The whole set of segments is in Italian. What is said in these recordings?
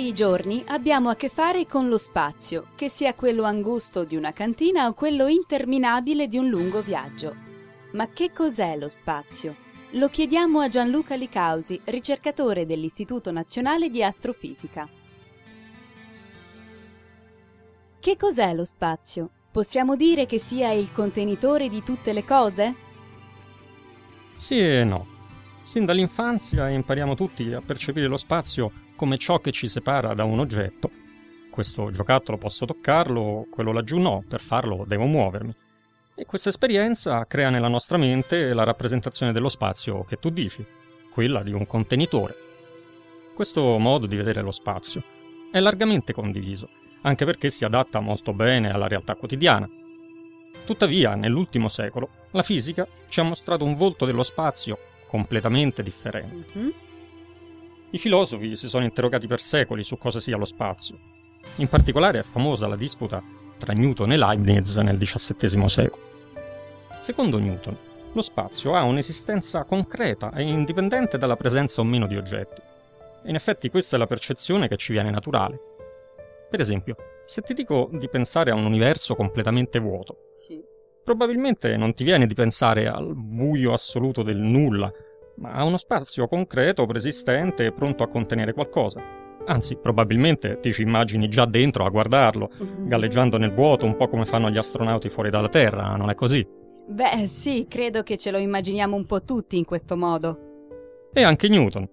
Tutti i giorni abbiamo a che fare con lo spazio, che sia quello angusto di una cantina o quello interminabile di un lungo viaggio. Ma che cos'è lo spazio? Lo chiediamo a Gianluca Licausi, ricercatore dell'Istituto Nazionale di Astrofisica. Che cos'è lo spazio? Possiamo dire che sia il contenitore di tutte le cose? Sì e no. Sin dall'infanzia impariamo tutti a percepire lo spazio come ciò che ci separa da un oggetto. Questo giocattolo posso toccarlo, quello laggiù no, per farlo devo muovermi. E questa esperienza crea nella nostra mente la rappresentazione dello spazio che tu dici, quella di un contenitore. Questo modo di vedere lo spazio è largamente condiviso, anche perché si adatta molto bene alla realtà quotidiana. Tuttavia, nell'ultimo secolo, la fisica ci ha mostrato un volto dello spazio completamente differente. Mhm. I filosofi si sono interrogati per secoli su cosa sia lo spazio. In particolare è famosa la disputa tra Newton e Leibniz nel XVII secolo. Secondo Newton, lo spazio ha un'esistenza concreta e indipendente dalla presenza o meno di oggetti. E in effetti questa è la percezione che ci viene naturale. Per esempio, se ti dico di pensare a un universo completamente vuoto, Sì. probabilmente non ti viene di pensare al buio assoluto del nulla, ma a uno spazio concreto, preesistente e pronto a contenere qualcosa. Anzi, probabilmente ti ci immagini già dentro a guardarlo, galleggiando nel vuoto, un po' come fanno gli astronauti fuori dalla Terra, non è così? Beh, sì, credo che ce lo immaginiamo un po' tutti in questo modo. E anche Newton.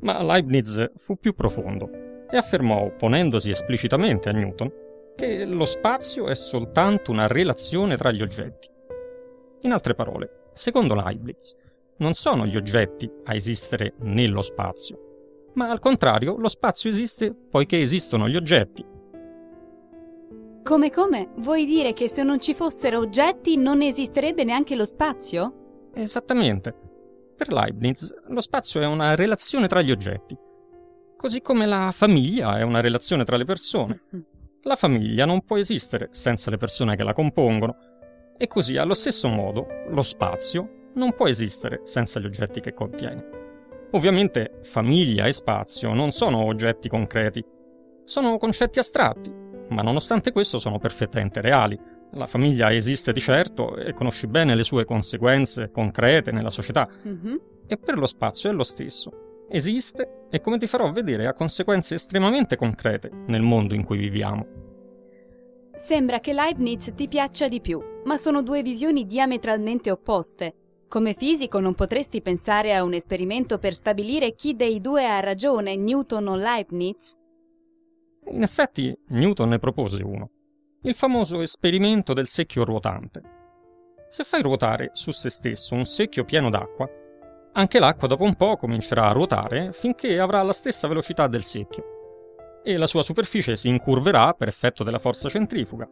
Ma Leibniz fu più profondo e affermò, opponendosi esplicitamente a Newton, che lo spazio è soltanto una relazione tra gli oggetti. In altre parole, secondo Leibniz, non sono gli oggetti a esistere nello spazio, ma al contrario lo spazio esiste poiché esistono gli oggetti. Come come? Vuoi dire che se non ci fossero oggetti non esisterebbe neanche lo spazio? Esattamente. Per Leibniz lo spazio è una relazione tra gli oggetti, così come la famiglia è una relazione tra le persone. La famiglia non può esistere senza le persone che la compongono, e così allo stesso modo lo spazio non può esistere senza gli oggetti che contiene. Ovviamente famiglia e spazio non sono oggetti concreti, sono concetti astratti, ma nonostante questo sono perfettamente reali. La famiglia esiste di certo e conosci bene le sue conseguenze concrete nella società, Mhm. e per lo spazio è lo stesso. Esiste e come ti farò vedere ha conseguenze estremamente concrete nel mondo in cui viviamo. Sembra che Leibniz ti piaccia di più, ma sono due visioni diametralmente opposte. Come fisico non potresti pensare a un esperimento per stabilire chi dei due ha ragione, Newton o Leibniz? In effetti Newton ne propose uno, il famoso esperimento del secchio ruotante. Se fai ruotare su se stesso un secchio pieno d'acqua, anche l'acqua dopo un po' comincerà a ruotare finché avrà la stessa velocità del secchio e la sua superficie si incurverà per effetto della forza centrifuga.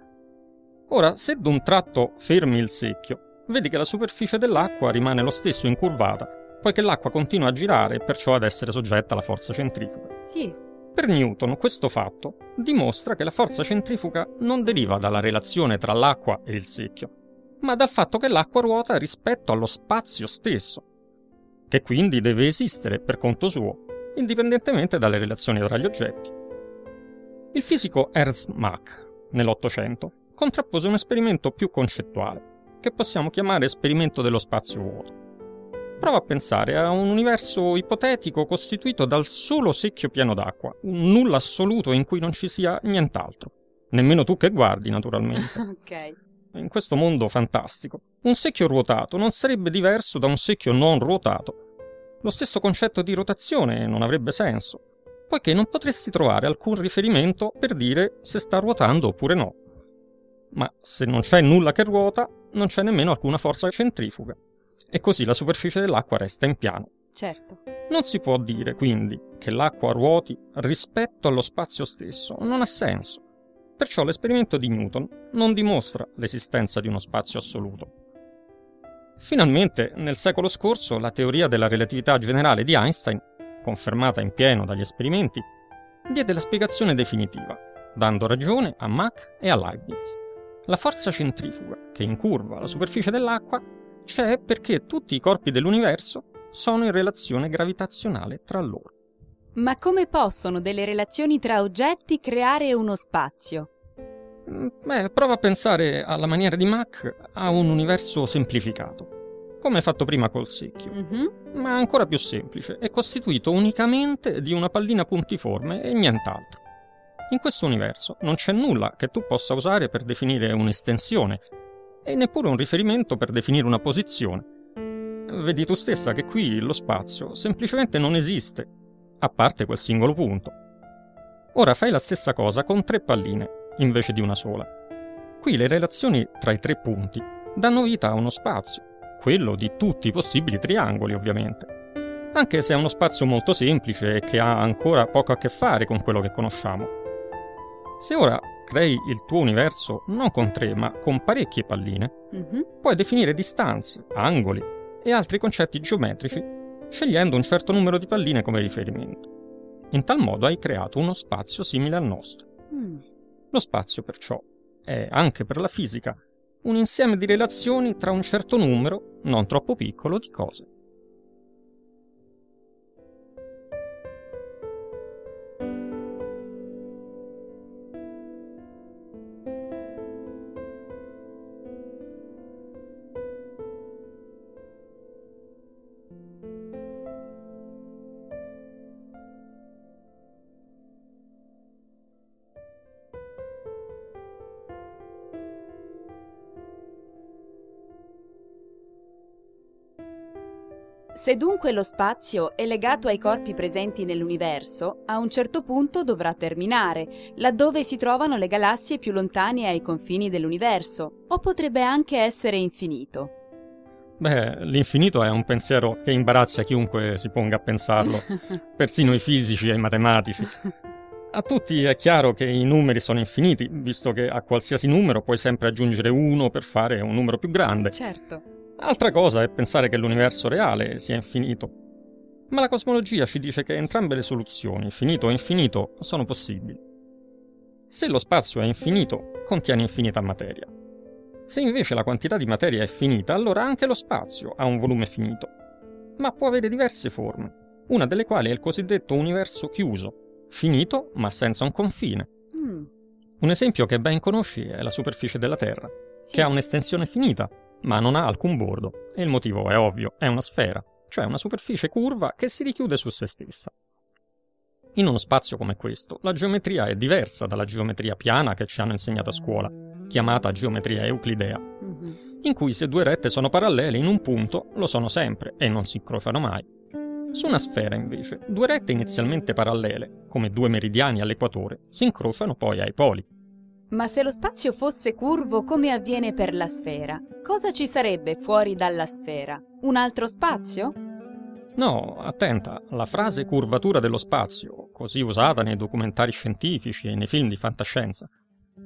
Ora, se d'un tratto fermi il secchio, vedi che la superficie dell'acqua rimane lo stesso incurvata, poiché l'acqua continua a girare e perciò ad essere soggetta alla forza centrifuga. Sì. Per Newton questo fatto dimostra che la forza centrifuga non deriva dalla relazione tra l'acqua e il secchio, ma dal fatto che l'acqua ruota rispetto allo spazio stesso, che quindi deve esistere per conto suo, indipendentemente dalle relazioni tra gli oggetti. Il fisico Ernst Mach, nell'Ottocento, contrappose un esperimento più concettuale, che possiamo chiamare esperimento dello spazio vuoto. Prova a pensare a un universo ipotetico costituito dal solo secchio pieno d'acqua, un nulla assoluto in cui non ci sia nient'altro. Nemmeno tu che guardi, naturalmente. ok. In questo mondo fantastico, un secchio ruotato non sarebbe diverso da un secchio non ruotato. Lo stesso concetto di rotazione non avrebbe senso, poiché non potresti trovare alcun riferimento per dire se sta ruotando oppure no. Ma se non c'è nulla che ruota, non c'è nemmeno alcuna forza centrifuga. E così la superficie dell'acqua resta in piano. Certo. Non si può dire, quindi, che l'acqua ruoti rispetto allo spazio stesso. Non ha senso. Perciò l'esperimento di Newton non dimostra l'esistenza di uno spazio assoluto. Finalmente, nel secolo scorso, la teoria della relatività generale di Einstein, confermata in pieno dagli esperimenti, diede la spiegazione definitiva, dando ragione a Mach e a Leibniz. La forza centrifuga che incurva la superficie dell'acqua c'è perché tutti i corpi dell'universo sono in relazione gravitazionale tra loro. Ma come possono delle relazioni tra oggetti creare uno spazio? Mm, beh, prova a pensare alla maniera di Mach a un universo semplificato, come fatto prima col secchio, Mhm. ma ancora più semplice, è costituito unicamente di una pallina puntiforme e nient'altro. In questo universo non c'è nulla che tu possa usare per definire un'estensione e neppure un riferimento per definire una posizione. Vedi tu stessa che qui lo spazio semplicemente non esiste, a parte quel singolo punto. Ora fai la stessa cosa con tre palline, invece di una sola. Qui le relazioni tra i tre punti danno vita a uno spazio, quello di tutti i possibili triangoli ovviamente, anche se è uno spazio molto semplice e che ha ancora poco a che fare con quello che conosciamo. Se ora crei il tuo universo non con tre ma con parecchie palline, Mhm. puoi definire distanze, angoli e altri concetti geometrici scegliendo un certo numero di palline come riferimento. In tal modo hai creato uno spazio simile al nostro. Mm. Lo spazio, perciò, è, anche per la fisica, un insieme di relazioni tra un certo numero, non troppo piccolo, di cose. Se dunque lo spazio è legato ai corpi presenti nell'universo, a un certo punto dovrà terminare, laddove si trovano le galassie più lontane ai confini dell'universo, o potrebbe anche essere infinito. Beh, l'infinito è un pensiero che imbarazza chiunque si ponga a pensarlo, persino i fisici e i matematici. A tutti è chiaro che i numeri sono infiniti, visto che a qualsiasi numero puoi sempre aggiungere uno per fare un numero più grande. certo. Altra cosa è pensare che l'universo reale sia infinito. Ma la cosmologia ci dice che entrambe le soluzioni, finito e infinito, sono possibili. Se lo spazio è infinito, contiene infinita materia. Se invece la quantità di materia è finita, allora anche lo spazio ha un volume finito. Ma può avere diverse forme, una delle quali è il cosiddetto universo chiuso, finito ma senza un confine. Mm, Un esempio che ben conosci è la superficie della Terra, sì. che ha un'estensione finita, ma non ha alcun bordo, e il motivo è ovvio, è una sfera, cioè una superficie curva che si richiude su se stessa. In uno spazio come questo, la geometria è diversa dalla geometria piana che ci hanno insegnato a scuola, chiamata geometria euclidea, in cui se due rette sono parallele in un punto, lo sono sempre e non si incrociano mai. Su una sfera, invece, due rette inizialmente parallele, come due meridiani all'equatore, si incrociano poi ai poli. Ma se lo spazio fosse curvo come avviene per la sfera, cosa ci sarebbe fuori dalla sfera? Un altro spazio? No, attenta, la frase curvatura dello spazio, così usata nei documentari scientifici e nei film di fantascienza,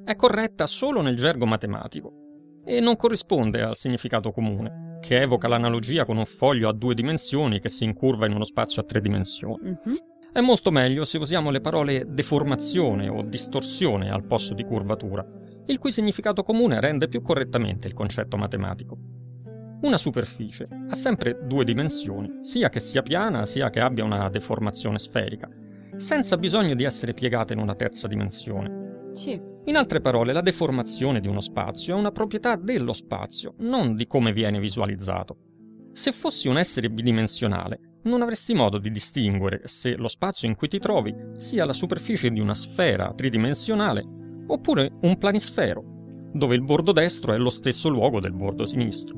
è corretta solo nel gergo matematico e non corrisponde al significato comune, che evoca l'analogia con un foglio a due dimensioni che si incurva in uno spazio a tre dimensioni. Mhm. È molto meglio se usiamo le parole deformazione o distorsione al posto di curvatura, il cui significato comune rende più correttamente il concetto matematico. Una superficie ha sempre due dimensioni, sia che sia piana sia che abbia una deformazione sferica, senza bisogno di essere piegata in una terza dimensione. Sì. In altre parole, la deformazione di uno spazio è una proprietà dello spazio, non di come viene visualizzato. Se fossi un essere bidimensionale, non avresti modo di distinguere se lo spazio in cui ti trovi sia la superficie di una sfera tridimensionale oppure un planisfero, dove il bordo destro è lo stesso luogo del bordo sinistro.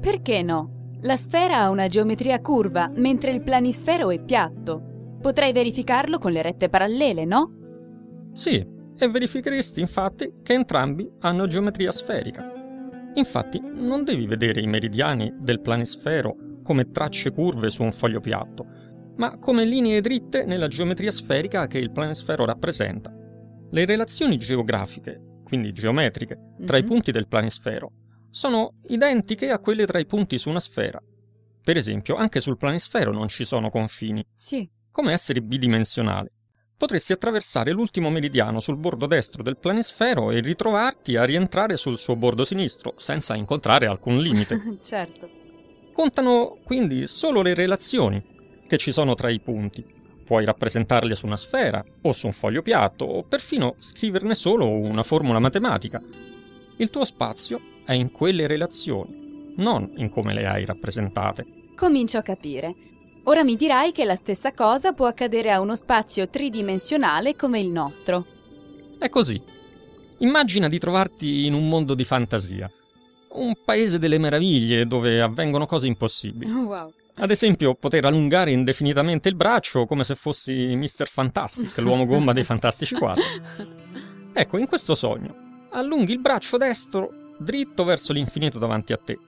Perché no? La sfera ha una geometria curva, mentre il planisfero è piatto. Potrei verificarlo con le rette parallele, no? Sì, e verificheresti infatti che entrambi hanno geometria sferica. Infatti non devi vedere i meridiani del planisfero come tracce curve su un foglio piatto, ma come linee dritte nella geometria sferica che il planisfero rappresenta. Le relazioni geografiche, quindi geometriche, tra i mhm. punti del planisfero sono identiche a quelle tra i punti su una sfera. Per esempio, anche sul planisfero non ci sono confini. Sì. Come essere bidimensionale, potresti attraversare l'ultimo meridiano sul bordo destro del planisfero e ritrovarti a rientrare sul suo bordo sinistro, senza incontrare alcun limite. certo. Contano quindi solo le relazioni che ci sono tra i punti. Puoi rappresentarle su una sfera, o su un foglio piatto, o perfino scriverne solo una formula matematica. Il tuo spazio è in quelle relazioni, non in come le hai rappresentate. Comincio a capire. Ora mi dirai che la stessa cosa può accadere a uno spazio tridimensionale come il nostro. È così. Immagina di trovarti in un mondo di fantasia. Un paese delle meraviglie dove avvengono cose impossibili. Oh, wow. Ad esempio, poter allungare indefinitamente il braccio come se fossi Mr. Fantastic, l'uomo gomma dei Fantastici 4. Ecco, in questo sogno, allunghi il braccio destro dritto verso l'infinito davanti a te,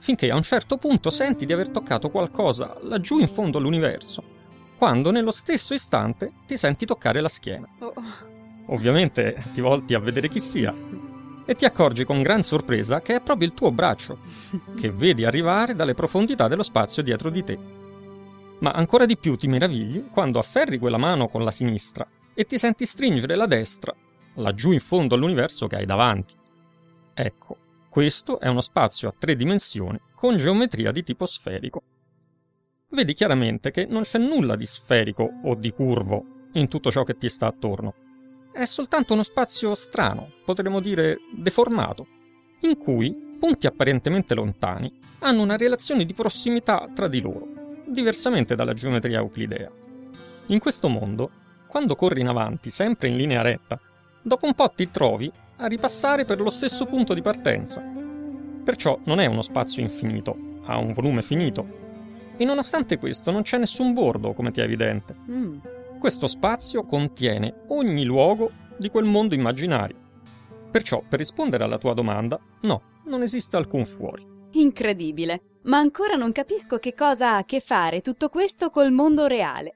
finché a un certo punto senti di aver toccato qualcosa laggiù in fondo all'universo, quando nello stesso istante ti senti toccare la schiena. Oh. Ovviamente ti volti a vedere chi sia e ti accorgi con gran sorpresa che è proprio il tuo braccio, che vedi arrivare dalle profondità dello spazio dietro di te. Ma ancora di più ti meravigli quando afferri quella mano con la sinistra e ti senti stringere la destra, laggiù in fondo all'universo che hai davanti. Ecco, questo è uno spazio a tre dimensioni con geometria di tipo sferico. Vedi chiaramente che non c'è nulla di sferico o di curvo in tutto ciò che ti sta attorno. È soltanto uno spazio strano, potremmo dire deformato, in cui punti apparentemente lontani hanno una relazione di prossimità tra di loro, diversamente dalla geometria euclidea. In questo mondo, quando corri in avanti sempre in linea retta, dopo un po' ti trovi a ripassare per lo stesso punto di partenza. Perciò non è uno spazio infinito, ha un volume finito. E nonostante questo non c'è nessun bordo, come ti è evidente. Mm. Questo spazio contiene ogni luogo di quel mondo immaginario. Perciò, per rispondere alla tua domanda, no, non esiste alcun fuori. Incredibile, ma ancora non capisco che cosa ha a che fare tutto questo col mondo reale.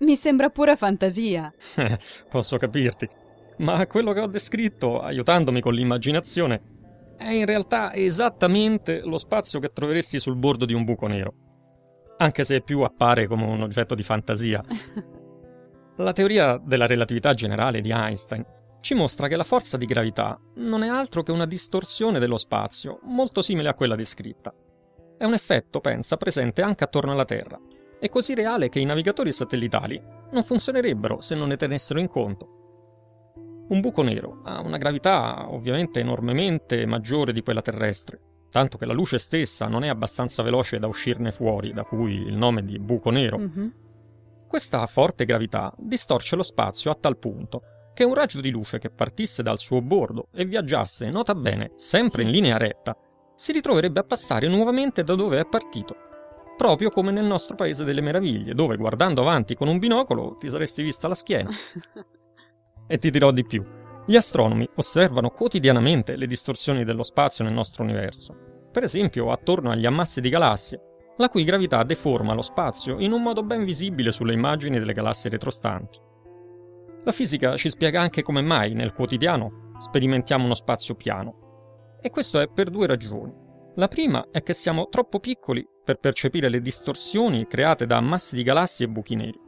Mi sembra pura fantasia. Posso capirti ma quello che ho descritto, aiutandomi con l'immaginazione, è in realtà esattamente lo spazio che troveresti sul bordo di un buco nero, anche se più appare come un oggetto di fantasia. La teoria della relatività generale di Einstein ci mostra che la forza di gravità non è altro che una distorsione dello spazio, molto simile a quella descritta. È un effetto, pensa, presente anche attorno alla Terra, e così reale che i navigatori satellitali non funzionerebbero se non ne tenessero in conto. Un buco nero ha una gravità ovviamente enormemente maggiore di quella terrestre, tanto che la luce stessa non è abbastanza veloce da uscirne fuori, da cui il nome di buco nero. Mm-hmm. Questa forte gravità distorce lo spazio a tal punto che un raggio di luce che partisse dal suo bordo e viaggiasse, nota bene, sempre in linea retta, si ritroverebbe a passare nuovamente da dove è partito. Proprio come nel nostro paese delle meraviglie, dove guardando avanti con un binocolo ti saresti vista la schiena. E ti dirò di più. Gli astronomi osservano quotidianamente le distorsioni dello spazio nel nostro universo. Per esempio, attorno agli ammassi di galassie, la cui gravità deforma lo spazio in un modo ben visibile sulle immagini delle galassie retrostanti. La fisica ci spiega anche come mai nel quotidiano sperimentiamo uno spazio piano. E questo è per due ragioni. La prima è che siamo troppo piccoli per percepire le distorsioni create da ammassi di galassie e buchi neri.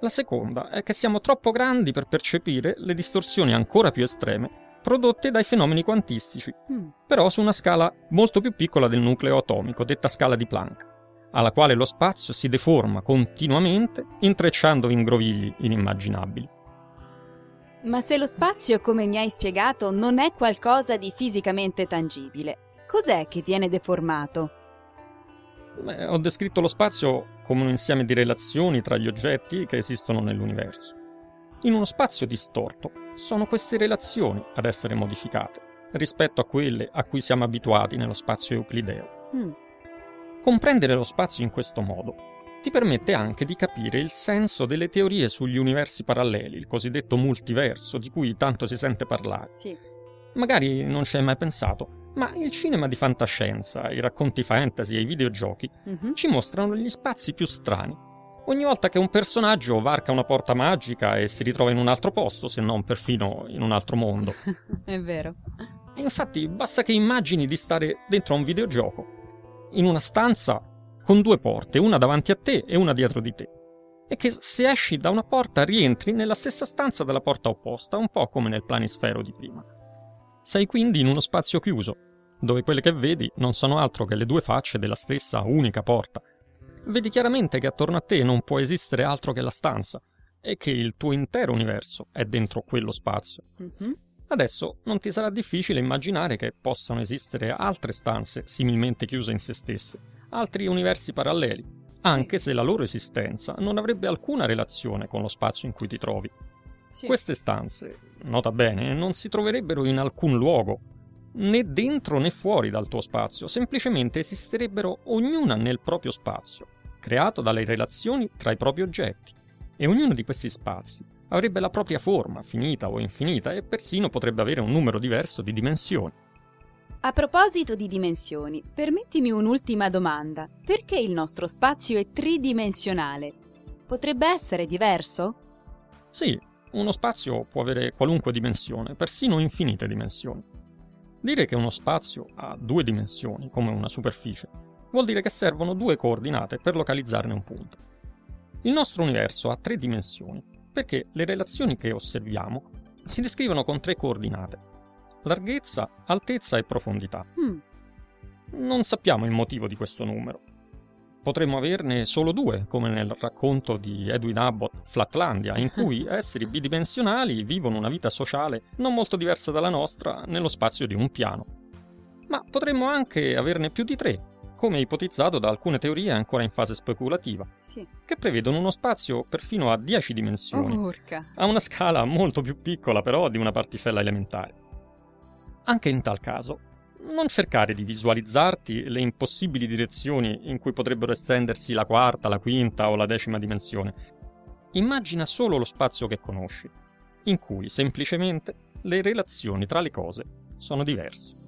La seconda è che siamo troppo grandi per percepire le distorsioni ancora più estreme prodotte dai fenomeni quantistici, mm. però su una scala molto più piccola del nucleo atomico, detta scala di Planck, alla quale lo spazio si deforma continuamente, intrecciando in grovigli inimmaginabili. Ma se lo spazio, come mi hai spiegato, non è qualcosa di fisicamente tangibile, cos'è che viene deformato? Beh, ho descritto lo spazio come un insieme di relazioni tra gli oggetti che esistono nell'universo. In uno spazio distorto sono queste relazioni ad essere modificate rispetto a quelle a cui siamo abituati nello spazio euclideo. Mm. Comprendere lo spazio in questo modo ti permette anche di capire il senso delle teorie sugli universi paralleli, il cosiddetto multiverso di cui tanto si sente parlare. Sì. Magari non ci hai mai pensato, ma il cinema di fantascienza, i racconti fantasy e i videogiochi mm-hmm. ci mostrano gli spazi più strani. Ogni volta che un personaggio varca una porta magica e si ritrova in un altro posto, se non perfino in un altro mondo. È vero. E infatti basta che immagini di stare dentro un videogioco, in una stanza con due porte, una davanti a te e una dietro di te. E che se esci da una porta rientri nella stessa stanza della porta opposta, un po' come nel planisfero di prima. Sei quindi in uno spazio chiuso, dove quelle che vedi non sono altro che le due facce della stessa unica porta. Vedi chiaramente che attorno a te non può esistere altro che la stanza e che il tuo intero universo è dentro quello spazio. Mm-hmm. Adesso non ti sarà difficile immaginare che possano esistere altre stanze similmente chiuse in se stesse altri universi paralleli, anche se la loro esistenza non avrebbe alcuna relazione con lo spazio in cui ti trovi. Sì. Queste stanze, nota bene, non si troverebbero in alcun luogo, né dentro né fuori dal tuo spazio, semplicemente esisterebbero ognuna nel proprio spazio, creato dalle relazioni tra i propri oggetti. E ognuno di questi spazi avrebbe la propria forma, finita o infinita, e persino potrebbe avere un numero diverso di dimensioni. A proposito di dimensioni, permettimi un'ultima domanda. Perché il nostro spazio è tridimensionale? Potrebbe essere diverso? Sì, uno spazio può avere qualunque dimensione, persino infinite dimensioni. Dire che uno spazio ha due dimensioni, come una superficie, vuol dire che servono due coordinate per localizzarne un punto. Il nostro universo ha tre dimensioni, perché le relazioni che osserviamo si descrivono con tre coordinate, larghezza, altezza e profondità. Mm. Non sappiamo il motivo di questo numero. Potremmo averne solo due, come nel racconto di Edwin Abbott Flatlandia, in cui esseri bidimensionali vivono una vita sociale non molto diversa dalla nostra nello spazio di un piano. Ma potremmo anche averne più di tre, come ipotizzato da alcune teorie ancora in fase speculativa, sì. che prevedono uno spazio perfino a 10 dimensioni, oh, a una scala molto più piccola però di una particella elementare. Anche in tal caso, non cercare di visualizzarti le impossibili direzioni in cui potrebbero estendersi la quarta, la quinta o la decima dimensione. Immagina solo lo spazio che conosci, in cui semplicemente le relazioni tra le cose sono diverse.